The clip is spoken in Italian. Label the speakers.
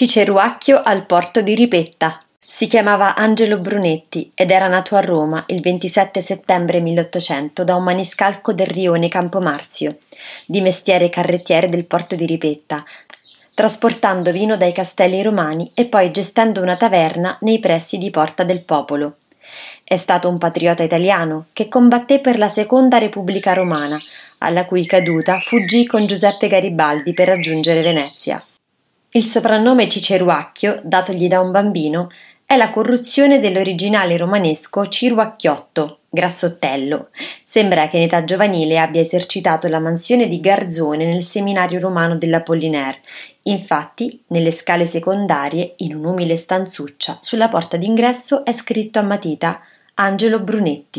Speaker 1: Ciceruacchio al porto di Ripetta. Si chiamava Angelo Brunetti ed era nato a Roma il 27 settembre 1800 da un maniscalco del rione Campomarzio, di mestiere carrettiere del porto di Ripetta, trasportando vino dai castelli romani e poi gestendo una taverna nei pressi di Porta del Popolo. È stato un patriota italiano che combatté per la seconda Repubblica Romana, alla cui caduta fuggì con Giuseppe Garibaldi per raggiungere Venezia. Il soprannome Ciceruacchio, datogli da un bambino, è la corruzione dell'originale romanesco Ciruacchiotto, grassottello. Sembra che in età giovanile abbia esercitato la mansione di garzone nel seminario romano dell'Apollinaire. Infatti, nelle scale secondarie, in un'umile stanzuccia, sulla porta d'ingresso è scritto a matita Angelo Brunetti.